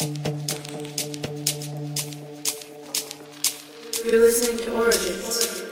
You're listening to Origins.